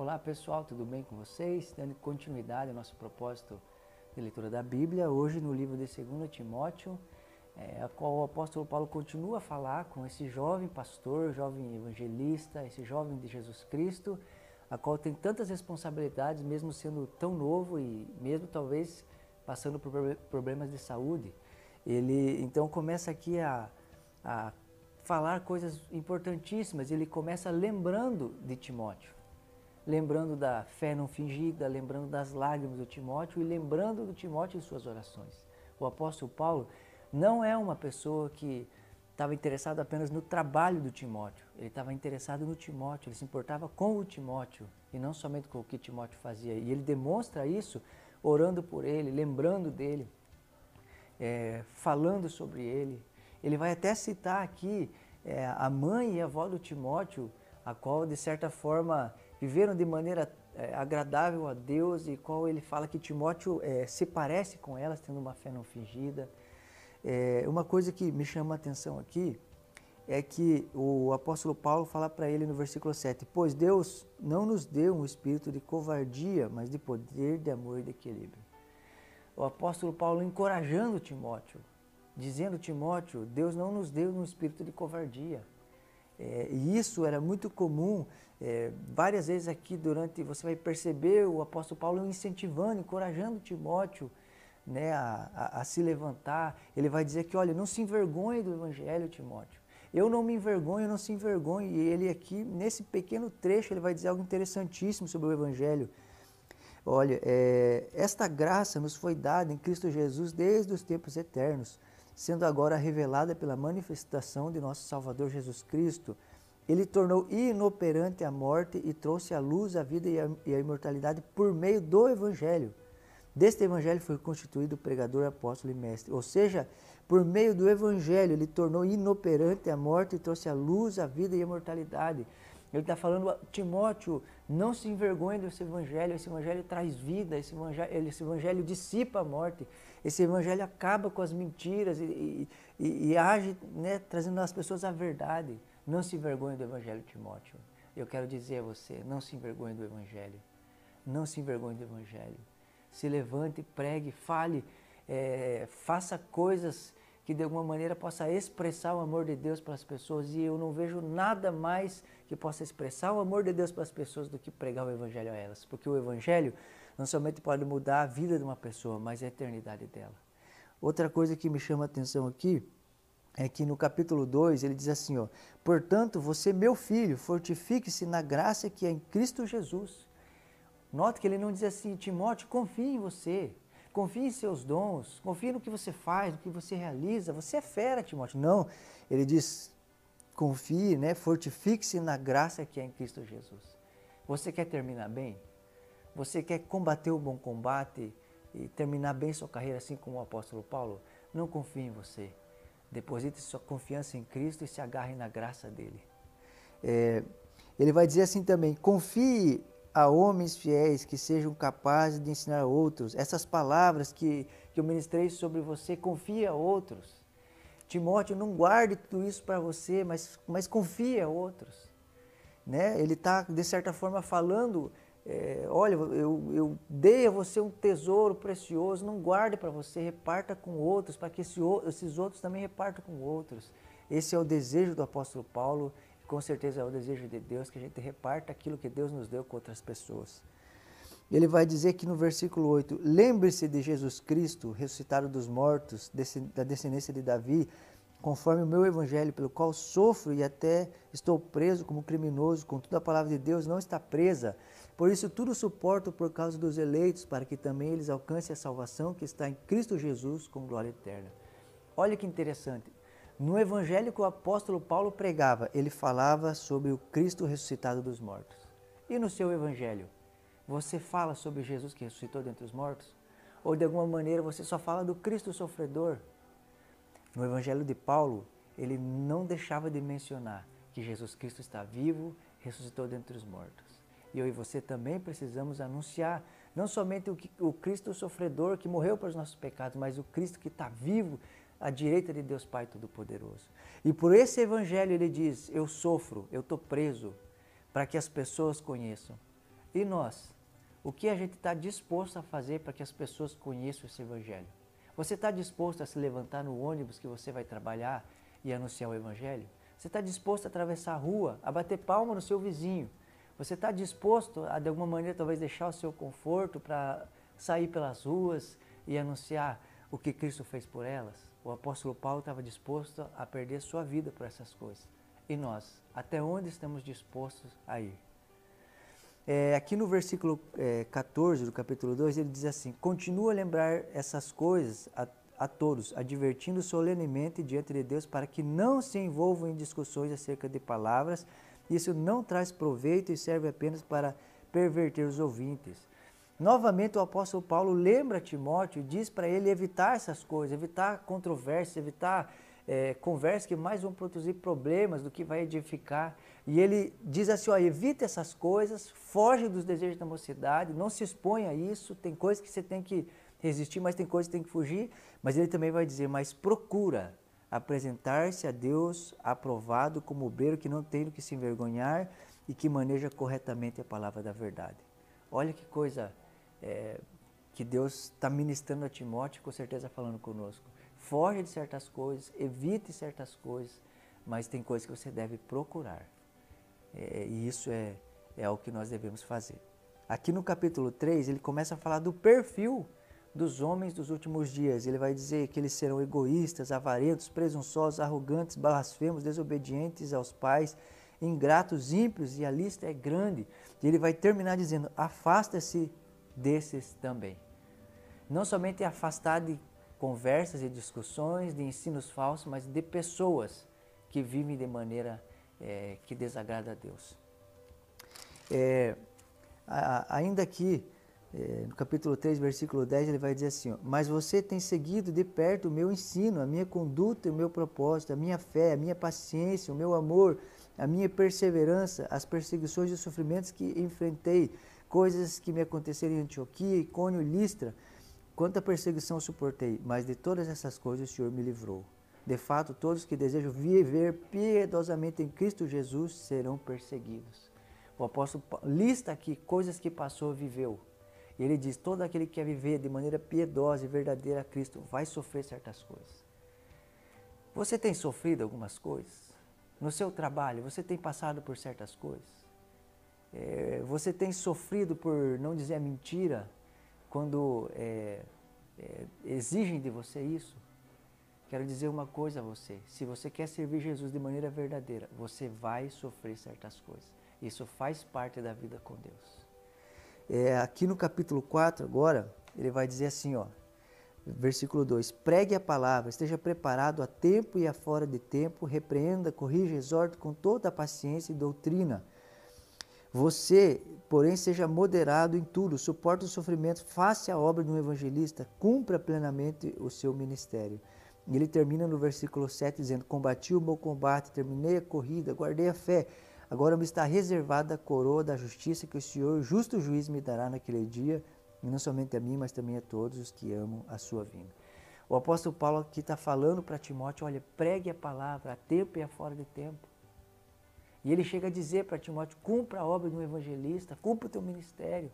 Olá pessoal, tudo bem com vocês? Dando continuidade ao nosso propósito de leitura da Bíblia, hoje no livro de 2 Timóteo, é, a qual o apóstolo Paulo continua a falar com esse jovem pastor, jovem evangelista, esse jovem de Jesus Cristo, a qual tem tantas responsabilidades, mesmo sendo tão novo e mesmo talvez passando por problemas de saúde. Ele então começa aqui a, a falar coisas importantíssimas, ele começa lembrando de Timóteo lembrando da fé não fingida, lembrando das lágrimas do Timóteo e lembrando do Timóteo em suas orações. O apóstolo Paulo não é uma pessoa que estava interessado apenas no trabalho do Timóteo, ele estava interessado no Timóteo, ele se importava com o Timóteo e não somente com o que Timóteo fazia. E ele demonstra isso orando por ele, lembrando dele, é, falando sobre ele. Ele vai até citar aqui é, a mãe e a avó do Timóteo, a qual de certa forma viveram de maneira é, agradável a Deus e qual ele fala que Timóteo é, se parece com elas, tendo uma fé não fingida. É, uma coisa que me chama a atenção aqui é que o apóstolo Paulo fala para ele no versículo 7: Pois Deus não nos deu um espírito de covardia, mas de poder, de amor e de equilíbrio. O apóstolo Paulo encorajando Timóteo, dizendo Timóteo: Deus não nos deu um espírito de covardia. É, e isso era muito comum é, várias vezes aqui durante, você vai perceber o apóstolo Paulo incentivando, encorajando Timóteo né, a, a, a, se levantar. Ele vai dizer que, olha, não se envergonhe do Evangelho, Timóteo. Eu não me envergonho, não se envergonhe. E ele aqui, nesse pequeno trecho, ele vai dizer algo interessantíssimo sobre o Evangelho. Olha, é, esta graça nos foi dada em Cristo Jesus desde os tempos eternos, sendo agora revelada pela manifestação de nosso Salvador Jesus Cristo, ele tornou inoperante a morte e trouxe à luz a vida e a, e a imortalidade por meio do Evangelho. Deste Evangelho foi constituído pregador, apóstolo e mestre. Ou seja, por meio do Evangelho, ele tornou inoperante a morte e trouxe à luz a vida e a imortalidade. Ele está falando, Timóteo, não se envergonhe desse Evangelho, esse Evangelho traz vida, esse Evangelho, esse evangelho dissipa a morte, esse Evangelho acaba com as mentiras e, e, e age né, trazendo às pessoas a verdade. Não se envergonhe do Evangelho, Timóteo. Eu quero dizer a você, não se envergonhe do Evangelho. Não se envergonhe do Evangelho. Se levante, pregue, fale, é, faça coisas que de alguma maneira possa expressar o amor de Deus para as pessoas. E eu não vejo nada mais que possa expressar o amor de Deus para as pessoas do que pregar o Evangelho a elas. Porque o Evangelho não somente pode mudar a vida de uma pessoa, mas a eternidade dela. Outra coisa que me chama a atenção aqui é que no capítulo 2 ele diz assim, ó, portanto, você, meu filho, fortifique-se na graça que é em Cristo Jesus. Note que ele não diz assim, Timóteo, confie em você, confie em seus dons, confie no que você faz, no que você realiza, você é fera, Timóteo. Não, ele diz, confie, né, fortifique-se na graça que é em Cristo Jesus. Você quer terminar bem? Você quer combater o bom combate e terminar bem sua carreira assim como o apóstolo Paulo? Não confie em você Deposite sua confiança em Cristo e se agarre na graça dele. É, ele vai dizer assim também: confie a homens fiéis que sejam capazes de ensinar outros. Essas palavras que, que eu ministrei sobre você, confie a outros. Timóteo, não guarde tudo isso para você, mas, mas confie a outros. Né? Ele está, de certa forma, falando é, olha, eu, eu dei a você um tesouro precioso, não guarde para você, reparta com outros, para que esse, esses outros também repartam com outros. Esse é o desejo do apóstolo Paulo, e com certeza é o desejo de Deus, que a gente reparta aquilo que Deus nos deu com outras pessoas. Ele vai dizer que no versículo 8: Lembre-se de Jesus Cristo, ressuscitado dos mortos, da descendência de Davi, conforme o meu evangelho, pelo qual sofro e até estou preso como criminoso, contudo a palavra de Deus não está presa. Por isso tudo suporto por causa dos eleitos, para que também eles alcancem a salvação que está em Cristo Jesus com glória eterna. Olha que interessante. No evangelho que o apóstolo Paulo pregava, ele falava sobre o Cristo ressuscitado dos mortos. E no seu evangelho, você fala sobre Jesus que ressuscitou dentre os mortos? Ou de alguma maneira você só fala do Cristo sofredor, no Evangelho de Paulo, ele não deixava de mencionar que Jesus Cristo está vivo, ressuscitou dentre os mortos. E eu e você também precisamos anunciar não somente o, o Cristo sofredor que morreu para os nossos pecados, mas o Cristo que está vivo à direita de Deus Pai Todo-Poderoso. E por esse Evangelho ele diz: Eu sofro, eu estou preso, para que as pessoas conheçam E nós? O que a gente está disposto a fazer para que as pessoas conheçam esse Evangelho? Você está disposto a se levantar no ônibus que você vai trabalhar e anunciar o Evangelho? Você está disposto a atravessar a rua, a bater palma no seu vizinho? Você está disposto a, de alguma maneira, talvez deixar o seu conforto para sair pelas ruas e anunciar o que Cristo fez por elas? O apóstolo Paulo estava disposto a perder sua vida por essas coisas. E nós, até onde estamos dispostos a ir? É, aqui no versículo é, 14 do capítulo 2, ele diz assim: Continua a lembrar essas coisas a, a todos, advertindo solenemente diante de Deus para que não se envolvam em discussões acerca de palavras. Isso não traz proveito e serve apenas para perverter os ouvintes. Novamente, o apóstolo Paulo lembra Timóteo e diz para ele evitar essas coisas, evitar controvérsias, evitar é, conversas que mais vão produzir problemas do que vai edificar. E ele diz assim: ó, evite essas coisas, foge dos desejos da mocidade, não se exponha a isso. Tem coisas que você tem que resistir, mas tem coisas que tem que fugir. Mas ele também vai dizer: mas procura apresentar-se a Deus aprovado como obreiro que não tem do que se envergonhar e que maneja corretamente a palavra da verdade. Olha que coisa é, que Deus está ministrando a Timóteo, com certeza falando conosco foge de certas coisas, evite certas coisas, mas tem coisas que você deve procurar. É, e isso é, é o que nós devemos fazer. Aqui no capítulo 3, ele começa a falar do perfil dos homens dos últimos dias. Ele vai dizer que eles serão egoístas, avarentos, presunçosos, arrogantes, blasfemos, desobedientes aos pais, ingratos, ímpios, e a lista é grande. E ele vai terminar dizendo: afasta-se desses também. Não somente afastar de conversas e discussões, de ensinos falsos, mas de pessoas que vivem de maneira é, que desagrada a Deus. É, a, ainda aqui, é, no capítulo 3, versículo 10, ele vai dizer assim: ó, Mas você tem seguido de perto o meu ensino, a minha conduta o meu propósito, a minha fé, a minha paciência, o meu amor, a minha perseverança, as perseguições e os sofrimentos que enfrentei, coisas que me aconteceram em Antioquia, Icônio Listra Quanta perseguição suportei, mas de todas essas coisas o Senhor me livrou. De fato, todos que desejam viver piedosamente em Cristo Jesus serão perseguidos. O apóstolo lista aqui coisas que passou, viveu. E ele diz: todo aquele que quer viver de maneira piedosa e verdadeira a Cristo vai sofrer certas coisas. Você tem sofrido algumas coisas? No seu trabalho, você tem passado por certas coisas? É, você tem sofrido por não dizer a mentira quando é, é, exigem de você isso, quero dizer uma coisa a você: se você quer servir Jesus de maneira verdadeira, você vai sofrer certas coisas. Isso faz parte da vida com Deus. É, aqui no capítulo 4, agora, ele vai dizer assim: ó, versículo 2: Pregue a palavra, esteja preparado a tempo e a fora de tempo, repreenda, corrija, exorte com toda a paciência e doutrina. Você, porém, seja moderado em tudo, suporte os sofrimentos, faça a obra de um evangelista, cumpra plenamente o seu ministério. E ele termina no versículo 7 dizendo: Combati o bom combate, terminei a corrida, guardei a fé. Agora me está reservada a coroa da justiça que o Senhor, justo juiz, me dará naquele dia, e não somente a mim, mas também a todos os que amam a sua vinda. O apóstolo Paulo aqui está falando para Timóteo: olha, pregue a palavra a tempo e a fora de tempo. E ele chega a dizer para Timóteo: cumpra a obra de um evangelista, cumpra o teu ministério.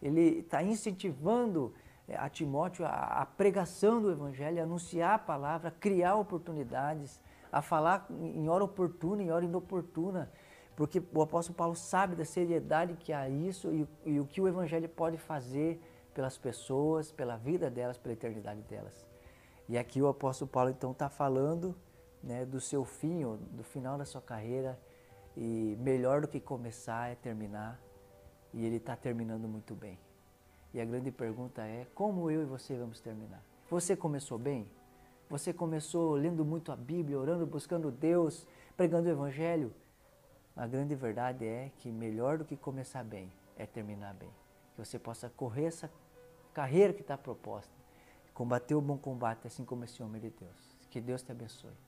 Ele está incentivando a Timóteo a, a, pregação do evangelho, a anunciar a palavra, criar oportunidades, a falar em hora oportuna, em hora inoportuna, porque o apóstolo Paulo sabe da seriedade que há isso e, e o que o evangelho pode fazer pelas pessoas, pela vida delas, pela eternidade delas. E aqui o apóstolo Paulo então está falando né, do seu fim, do final da sua carreira. E melhor do que começar é terminar. E ele está terminando muito bem. E a grande pergunta é: como eu e você vamos terminar? Você começou bem? Você começou lendo muito a Bíblia, orando, buscando Deus, pregando o Evangelho? A grande verdade é que melhor do que começar bem é terminar bem. Que você possa correr essa carreira que está proposta, combater o bom combate, assim como esse homem de Deus. Que Deus te abençoe.